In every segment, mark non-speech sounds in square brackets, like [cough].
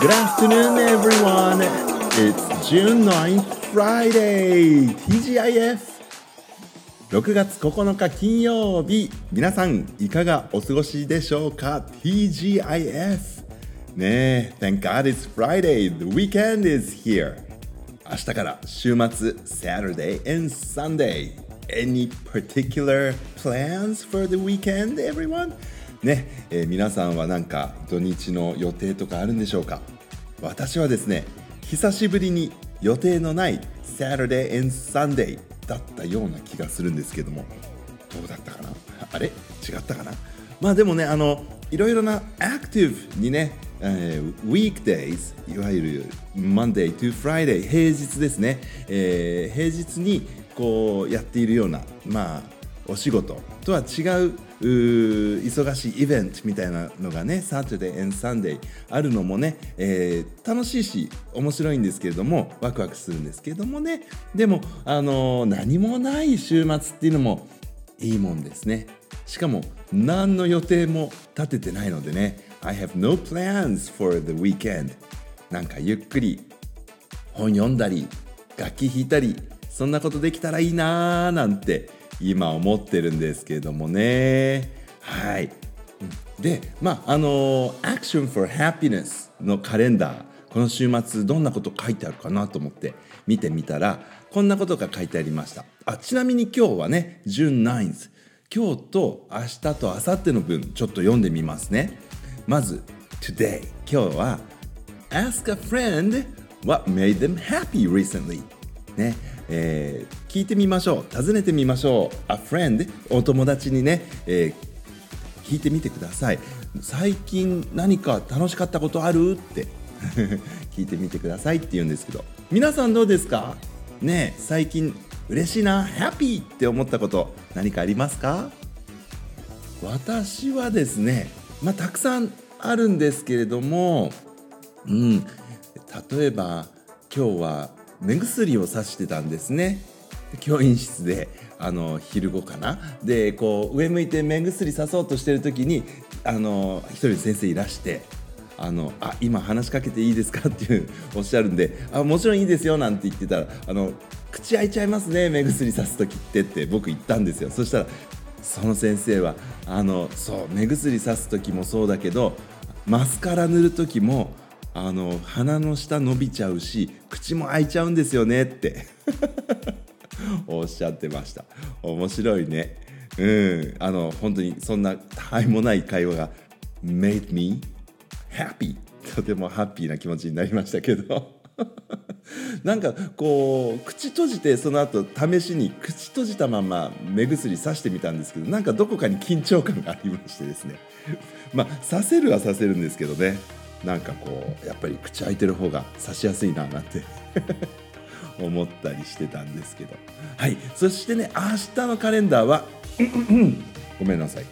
Good afternoon, everyone. It's June 9th, Friday. TGIF. 6月9日金曜日。皆さん、いかがお過ごしでしょうか ?TGIF。ねえ、Thank God it's Friday. The weekend is here. 明日から週末 Saturday and Sunday. Any particular plans for the weekend, everyone? ね、えー皆さんはなんか土日の予定とかあるんでしょうか？私はですね久しぶりに予定のない Saturday and Sunday だったような気がするんですけども。どうだったかな？あれ？違ったかな？まあでもねあのいろいろなアクティブにね、えー、weekdays いわゆる Monday to Friday 平日ですね、えー平日にこうやっているようなまあお仕事とは違う忙しいイベントみたいなのがね Saturday and Sunday あるのもね、えー楽しいし面白いんですけれどもワクワクするんですけれどもね。でも、あのー何もない週末っていうのもいいもんですね。しかも何の予定も立ててないのでね。I have no plans for the weekend なんかゆっくり本読んだり楽器弾いたりそんなことできたらいいなーなんて今思ってるんですけれどもね。はい。でまああの Action for Happiness のカレンダーこの週末どんなこと書いてあるかなと思って見てみたらこんなことが書いてありました。あちなみに今日はね June 9th 今日と明日と明後日の分ちょっと読んでみますね。まず Today 今日は Ask a friend what made them happy recently ね。えー聞いてみましょう。尋ねてみましょう。A friend お友達にね、えー聞いてみてください。最近何か楽しかったことある？って。[laughs] 聞いてみてくださいって言うんですけど。皆さんどうですか？ね最近嬉しいな？ハッピーって思ったこと何かありますか？私はですね、まあ、たくさんあるんですけれども、うん、例えば今日は目薬をさしてたんですね。教員室であの昼後かな。でこう上向いて目薬さそうとしてる時にあの一人の先生いらしてあのあ今話しかけていいですかっていうおっしゃるんであもちろんいいですよなんて言ってたらあの口開いちゃいますね目薬さす時ってって僕言ったんですよ。そしたらその先生はあのそう目薬さす時もそうだけどマスカラ塗る時もあの鼻の下伸びちゃうし口も開いちゃうんですよねって。[laughs] おっしゃってました。面白いね。うん。あの本当にそんな他愛もない会話が made me happy とてもハッピーな気持ちになりましたけど。[laughs] なんかこう口閉じてその後試しに口閉じたまま目薬さしてみたんですけどなんかどこかに緊張感がありましてですね。まあさせるはさせるんですけどね。なんかこうやっぱり口開いてる方が刺しやすいななんて [laughs] 思ったりしてたんですけど。はい。そしてね明日のカレンダーはごめんなさい。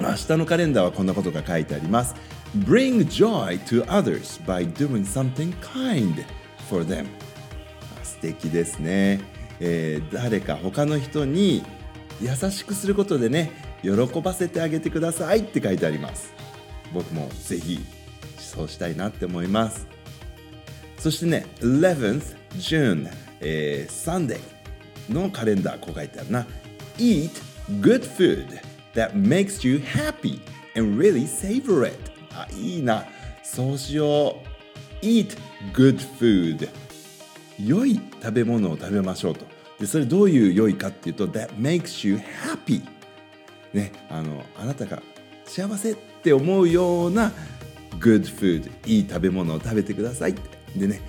明日のカレンダーはこんなことが書いてあります。Bring joy to others by doing something kind for them. 素敵ですね、えー誰か他の人に優しくすることでね喜ばせてあげてくださいって書いてあります。僕もぜひそうしたいなって思います。そしてね 11th June、えー、Sunday のカレンダーこう書いてあるな。Eat good food that makes you happy and really savor it. あいいな。そうしよう。Eat good food. 良い食べ物を食べましょうと。でそれどういう良いかっていうと That makes you happy ねあのあなたが幸せって思うような good food いい食べ物を食べてください。でね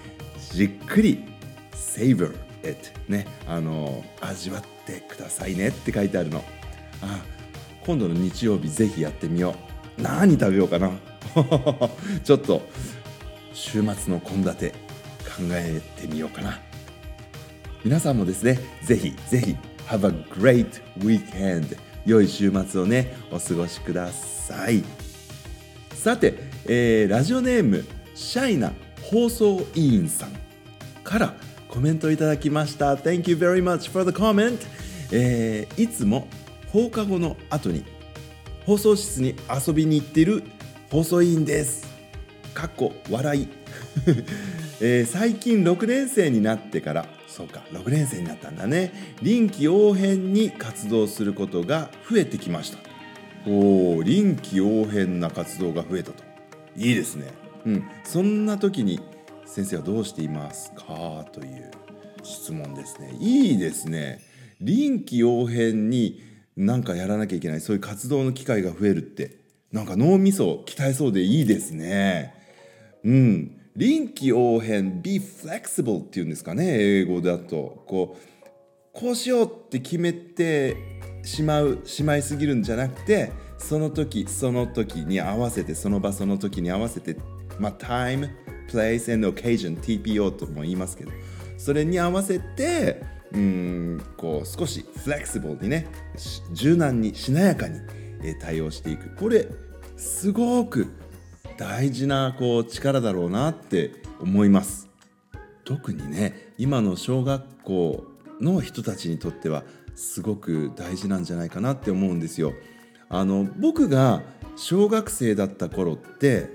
じっくり savor it ねあの味わってくださいねって書いてあるの。あ今度の日曜日ぜひやってみよう。何食べようかな。[laughs] ちょっと週末の献立考えてみようかな。皆さんもですねぜひぜひ Have a great weekend 良い週末をねお過ごしください。さて、えーラジオネームシャイな放送委員さんからコメントいただきました。Thank you very much for the comment、えーいつも放課後の後に放送室に遊びに行っている放送委員です。かっこ笑い。[laughs] えー、最近6年生になってからそうか6年生になったんだね。臨機応変に活動することが増えてきました。お臨機応変な活動が増えたと。いいですね。うん。そんな時に先生はどうしていますかという質問ですね。いいですね。臨機応変に何かやらなきゃいけないそういう活動の機会が増えるってなんか脳みそ鍛えそうでいいですね。うん。臨機応変 be flexible っていうんですかね。英語だと。こうこうしようって決めてしまうしまいすぎるんじゃなくてその時その時に合わせてその場その時に合わせてまあ time place and occasion TPO とも言いますけどそれに合わせてうんこう少しフレキシブルにね柔軟にしなやかに対応していく。これすごく大事なこう力だろうなって思います。特にね今の小学校の人たちにとってはすごく大事なんじゃないかなって思うんですよ。あの僕が小学生だった頃って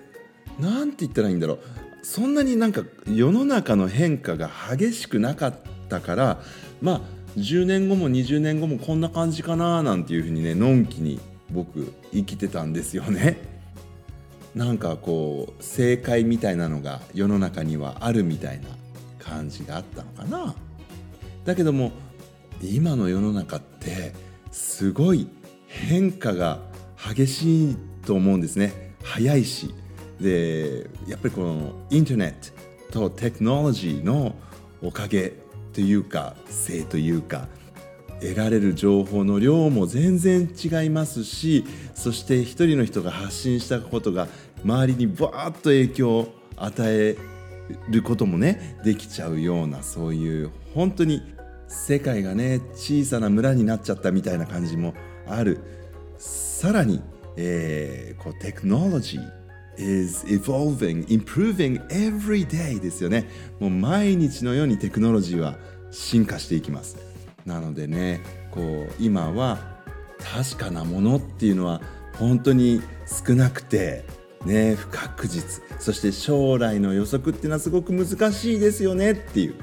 何て言ったらいいんだろうそんなになんか世の中の変化が激しくなかったからまあ10年後も20年後もこんな感じかななんていうふうにねのんきに僕生きてたんですよね。[laughs] なんかこう正解みたいなのが世の中にはあるみたいな感じがあったのかな。だけども今の世の中ってすごい変化が激しいと思うんですね。早いしでやっぱりこのインターネットとテクノロジーのおかげというかせいというか得られる情報の量も全然違いますしそして一人の人が発信したことが周りにバーッと影響を与えることもねできちゃうようなそういう本当に世界がね小さな村になっちゃったみたいな感じもある。さらに、えー、こうテクノロジー is evolving, improving every day ですよね。もう毎日のようにテクノロジーは進化していきます。なのでねこう今は確かなものっていうのは本当に少なくてね不確実。そして将来の予測っていうのはすごく難しいですよねっていう。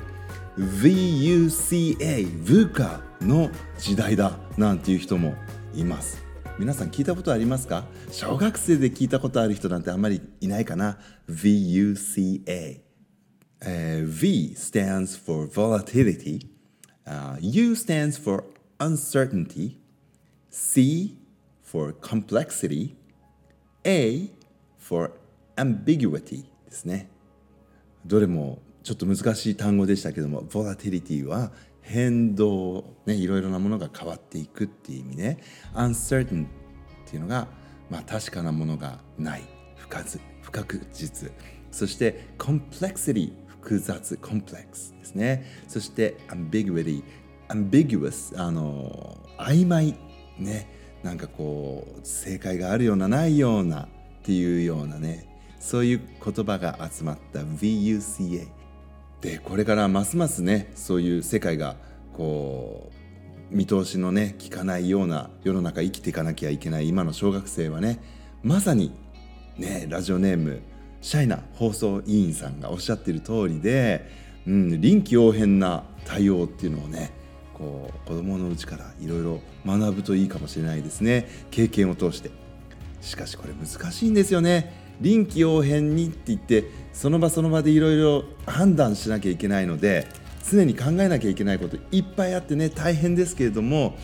VUCA VUCA の時代だなんていう人もいます皆さん聞いたことありますか小学生で聞いたことある人なんてあんまりいないかな VUCA、uh, V stands for volatility Uh, U stands for uncertainty, C for complexity, A for ambiguity ですね。どれもちょっと難しい単語でしたけども、volatility は変動、ね、いろいろなものが変わっていくっていう意味ね。uncertain っていうのが、まあ、確かなものがない、不確不確実。そして complexity 複雑 complex ですねそして ambiguity ambiguous あの曖昧ねなんかこう正解があるようなないようなっていうようなねそういう言葉が集まった VUCA でこれからますますねそういう世界がこう見通しのね効かないような世の中生きていかなきゃいけない今の小学生はねまさにねラジオネームシャイな放送委員さんがおっしゃっている通りで、うん、臨機応変な対応っていうのをねこう子どものうちからいろいろ学ぶといいかもしれないですね。経験を通して。しかしこれ難しいんですよね。臨機応変にって言ってその場その場でいろいろ判断しなきゃいけないので常に考えなきゃいけないこといっぱいあってね大変ですけれども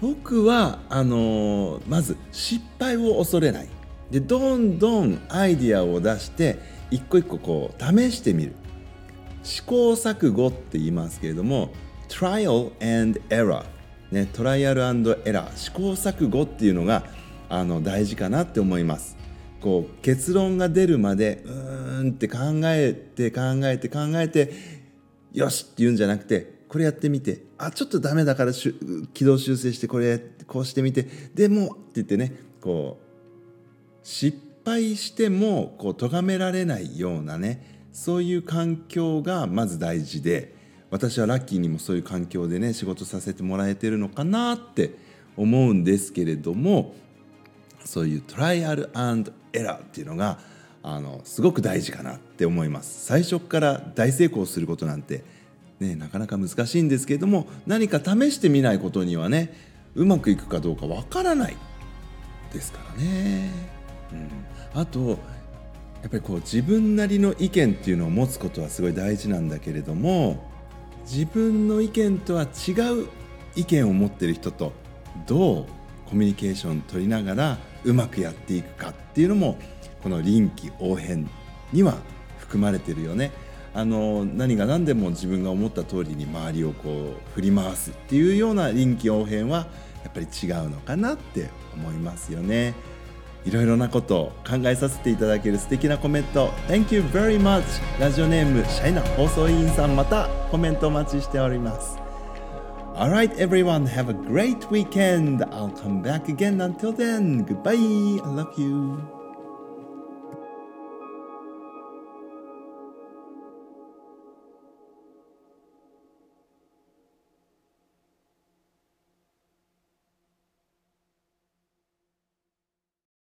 僕はあのー、まず失敗を恐れない。でどんどんアイディアを出して一個一個こう試してみる。試行錯誤って言いますけれども trial and error ね、トライアルエラー試行錯誤っていうのがあの大事かなって思います。こう結論が出るまでうーんって考えて考えて考えてよしって言うんじゃなくてこれやってみてあちょっとダメだから軌道修正してこれこうしてみてでもって言ってねこう失敗してもこう咎められないようなねそういう環境がまず大事で私はラッキーにもそういう環境でね仕事させてもらえてるのかなって思うんですけれどもそういうトライアルエラーっていうのがあのすごく大事かなって思います。最初から大成功することなんて、ね、なかなか難しいんですけれども何か試してみないことにはねうまくいくかどうかわからないですからね、うん、あとやっぱりこう自分なりの意見っていうのを持つことはすごい大事なんだけれども自分の意見とは違う意見を持ってる人とどうコミュニケーション取りながらうまくやっていくかっていうのもこの臨機応変には含まれてるよね。あの何が何でも自分が思った通りに周りをこう振り回すっていうような臨機応変はやっぱり違うのかなって思いますよね。いろいろなことを考えさせていただける素敵なコメント Thank you very much ラジオネームシャイナ放送委員さんまたコメントお待ちしております Alright everyone have a great weekend. I'll come back again. Until then goodbye. I love you